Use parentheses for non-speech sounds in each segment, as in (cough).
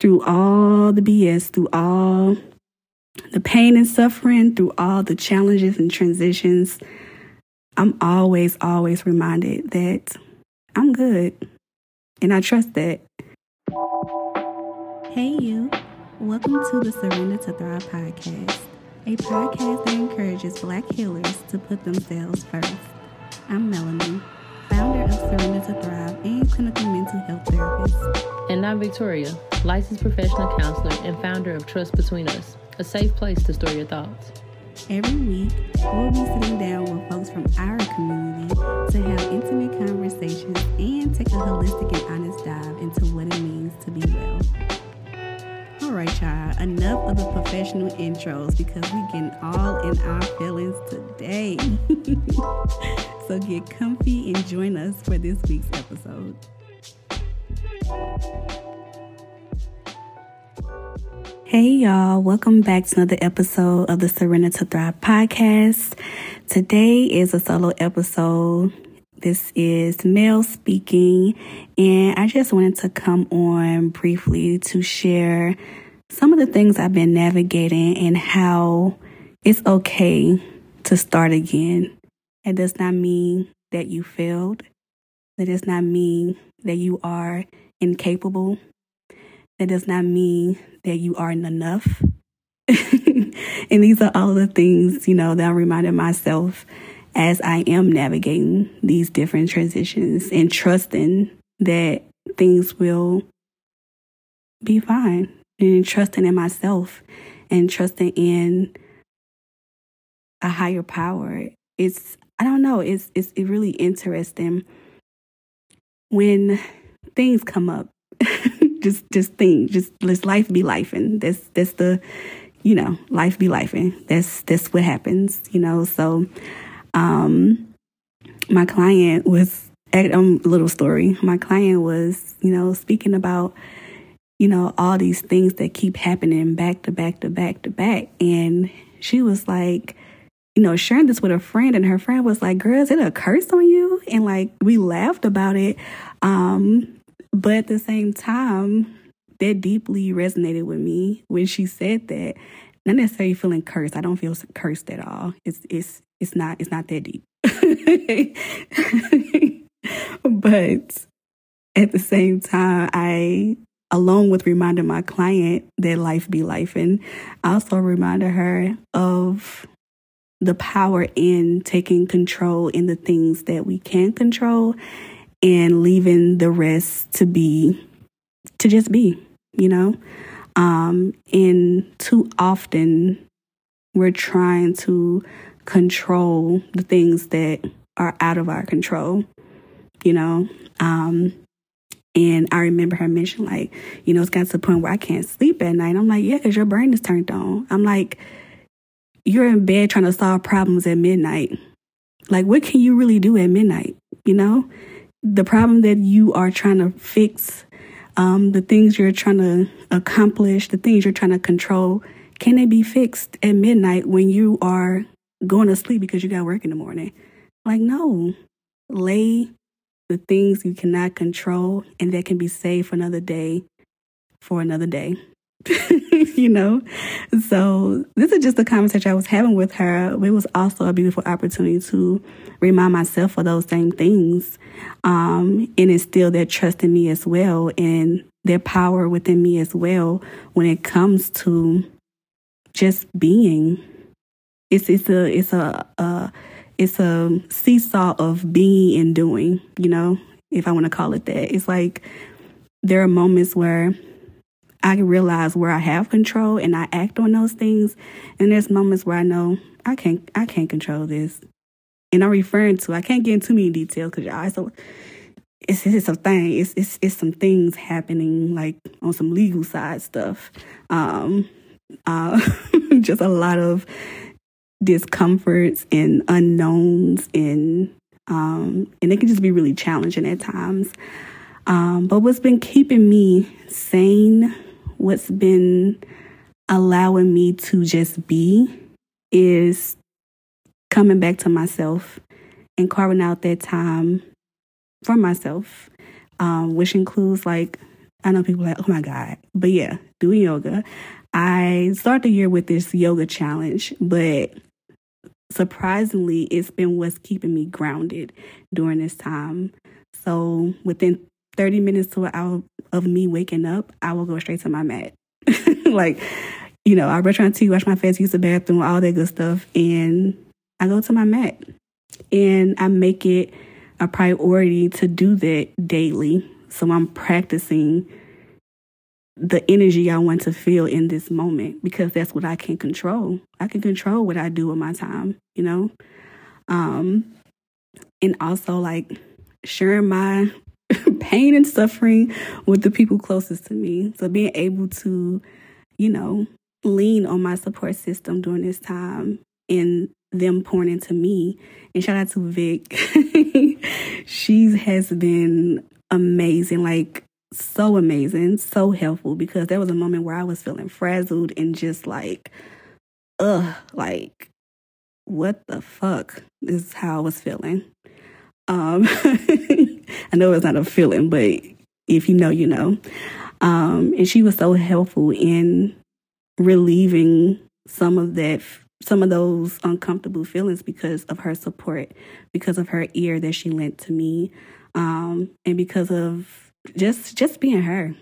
through all the BS, through all the pain and suffering, through all the challenges and transitions, I'm always, always reminded that I'm good. And I trust that. Hey, you. Welcome to the Surrender to Thrive podcast, a podcast that encourages Black healers to put themselves first. I'm Melony, founder of Surrender to Thrive and clinical mental health therapist. And I'm Victoria, licensed professional counselor and founder of Trust Between Us, a safe place to store your thoughts. Every week, we'll be sitting down with folks from our community to have intimate conversations and take a holistic and honest dive into what it means to be well. All right, y'all, enough of the professional intros because we getting all in our feelings today. (laughs) so get comfy and join us for this week's episode. Hey y'all, welcome back to another episode of the Surrender to Thrive podcast. Today is a solo episode. This is Mel speaking, and I just wanted to come on briefly to share some of the things I've been navigating and how it's okay to start again. It does not mean that you failed. That does not mean that you are incapable. That does not mean that you aren't enough. (laughs) and these are all the things, you know, that I reminded myself as I am navigating these different transitions and trusting that things will be fine and trusting in myself and trusting in a higher power. It's I don't know, it's it's it really interesting when things come up. (laughs) just just think, just let life be life and that's that's the you know, life be life and that's that's what happens, you know. So um my client was um little story. My client was, you know, speaking about you know, all these things that keep happening back to back to back to back. And she was like, you know, sharing this with a friend, and her friend was like, Girl, is it a curse on you? And like, we laughed about it. Um, but at the same time, that deeply resonated with me when she said that. Not necessarily feeling cursed. I don't feel cursed at all. It's it's it's not it's not that deep. (laughs) but at the same time, I along with reminding my client that life be life and also reminded her of the power in taking control in the things that we can control and leaving the rest to be to just be you know um and too often we're trying to control the things that are out of our control you know um and I remember her mention, like, you know, it's got to the point where I can't sleep at night. I'm like, yeah, because your brain is turned on. I'm like, you're in bed trying to solve problems at midnight. Like, what can you really do at midnight? You know, the problem that you are trying to fix, um, the things you're trying to accomplish, the things you're trying to control, can they be fixed at midnight when you are going to sleep because you got work in the morning? Like, no, lay the things you cannot control and that can be saved for another day for another day. (laughs) you know? So this is just a conversation I was having with her. It was also a beautiful opportunity to remind myself of those same things um, and instill their trust in me as well and their power within me as well when it comes to just being. It's it's a it's a, a it's a seesaw of being and doing, you know, if I want to call it that. It's like there are moments where I can realize where I have control and I act on those things. And there's moments where I know I can't I can't control this. And I'm referring to I can't get into too many details because y'all so it's it's some thing. It's it's it's some things happening like on some legal side stuff. Um uh (laughs) just a lot of discomforts and unknowns and um, and it can just be really challenging at times. Um, but what's been keeping me sane, what's been allowing me to just be, is coming back to myself and carving out that time for myself, um, which includes like I know people like, oh my God. But yeah, doing yoga. I start the year with this yoga challenge, but surprisingly, it's been what's keeping me grounded during this time. So within 30 minutes to an hour of me waking up, I will go straight to my mat. (laughs) like, you know, I brush my teeth, wash my face, use the bathroom, all that good stuff, and I go to my mat. And I make it a priority to do that daily. So I'm practicing the energy I want to feel in this moment because that's what I can control. I can control what I do with my time, you know? Um, and also like sharing my (laughs) pain and suffering with the people closest to me. So being able to, you know, lean on my support system during this time and them pouring into me. And shout out to Vic. (laughs) she has been amazing. Like so amazing, so helpful because there was a moment where I was feeling frazzled and just like, ugh, like, what the fuck is how I was feeling. Um, (laughs) I know it's not a feeling, but if you know, you know. Um, and she was so helpful in relieving some of that, some of those uncomfortable feelings because of her support, because of her ear that she lent to me, um, and because of just just being her,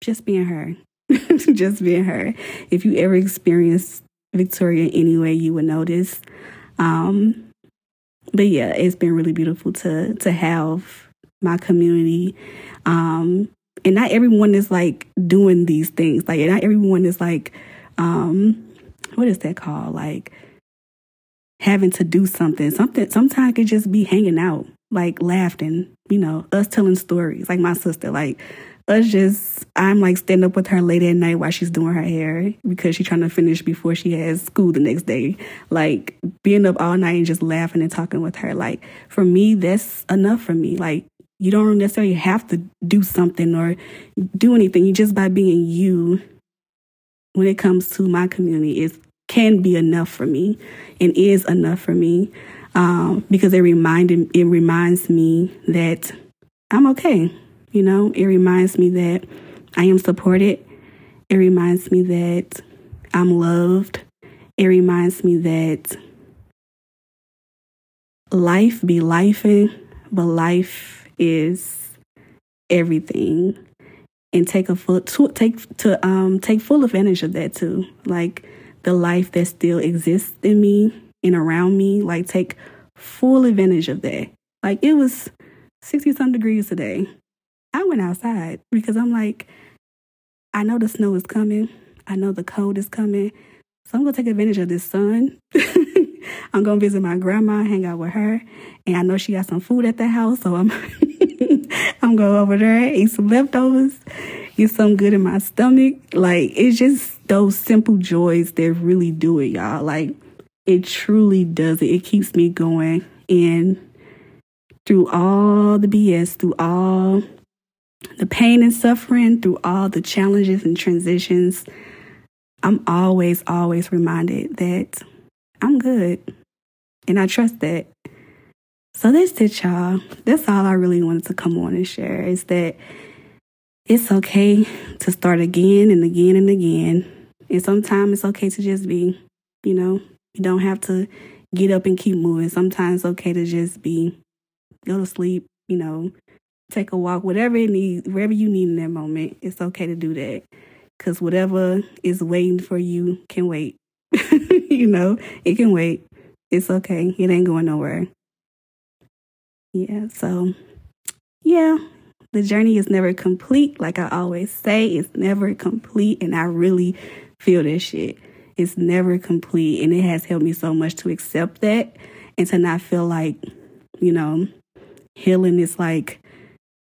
just being her, (laughs) just being her. If you ever experience Victoria anyway, you would notice. Um, but yeah, it's been really beautiful to to have my community. Um, and not everyone is like doing these things. Like not everyone is like um what is that called? Like having to do something. Something sometimes it could just be hanging out like laughing, you know, us telling stories, like my sister, like us just I'm like standing up with her late at night while she's doing her hair because she's trying to finish before she has school the next day. Like being up all night and just laughing and talking with her. Like for me, that's enough for me. Like you don't necessarily have to do something or do anything. You just by being you when it comes to my community is can be enough for me and is enough for me um, because it reminded it reminds me that I'm okay. You know, it reminds me that I am supported. It reminds me that I'm loved. It reminds me that life be lifing, but life is everything. And take a full to, take to um take full advantage of that too. Like the life that still exists in me and around me. Like take full advantage of that. Like it was 60 some degrees today. I went outside because I'm like, I know the snow is coming. I know the cold is coming. So I'm gonna take advantage of this sun. (laughs) I'm gonna visit my grandma, hang out with her, and I know she got some food at the house, so I'm (laughs) I'm going over there, eat some leftovers, get some good in my stomach. Like it's just those simple joys that really do it, y'all. Like it truly does it. It keeps me going. And through all the BS, through all the pain and suffering, through all the challenges and transitions, I'm always, always reminded that I'm good. And I trust that. So that's it, y'all. That's all I really wanted to come on and share is that it's okay to start again and again and again. And sometimes it's okay to just be, you know, you don't have to get up and keep moving. Sometimes it's okay to just be, go to sleep, you know, take a walk, whatever it needs, wherever you need in that moment. It's okay to do that. Because whatever is waiting for you can wait. (laughs) you know, it can wait. It's okay. It ain't going nowhere. Yeah, so yeah, the journey is never complete. Like I always say, it's never complete. And I really feel this shit. It's never complete. And it has helped me so much to accept that and to not feel like, you know, healing is like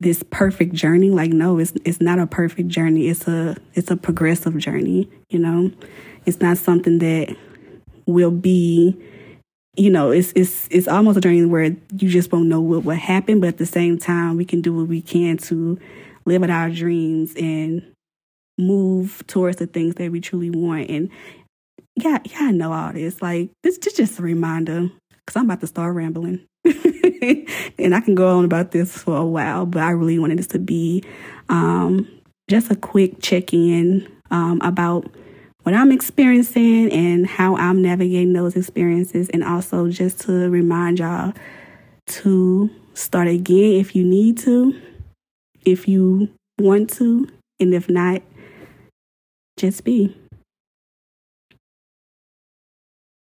this perfect journey. Like, no, it's it's not a perfect journey. It's a it's a progressive journey, you know. It's not something that will be you know, it's it's it's almost a journey where you just won't know what will happen, but at the same time, we can do what we can to live out our dreams and move towards the things that we truly want. And yeah, yeah, I know all this. Like this, is just a reminder because I'm about to start rambling, (laughs) and I can go on about this for a while. But I really wanted this to be um, just a quick check in um, about what I'm experiencing and how I'm navigating those experiences, and also just to remind y'all to start again if you need to, if you want to, and if not, just be.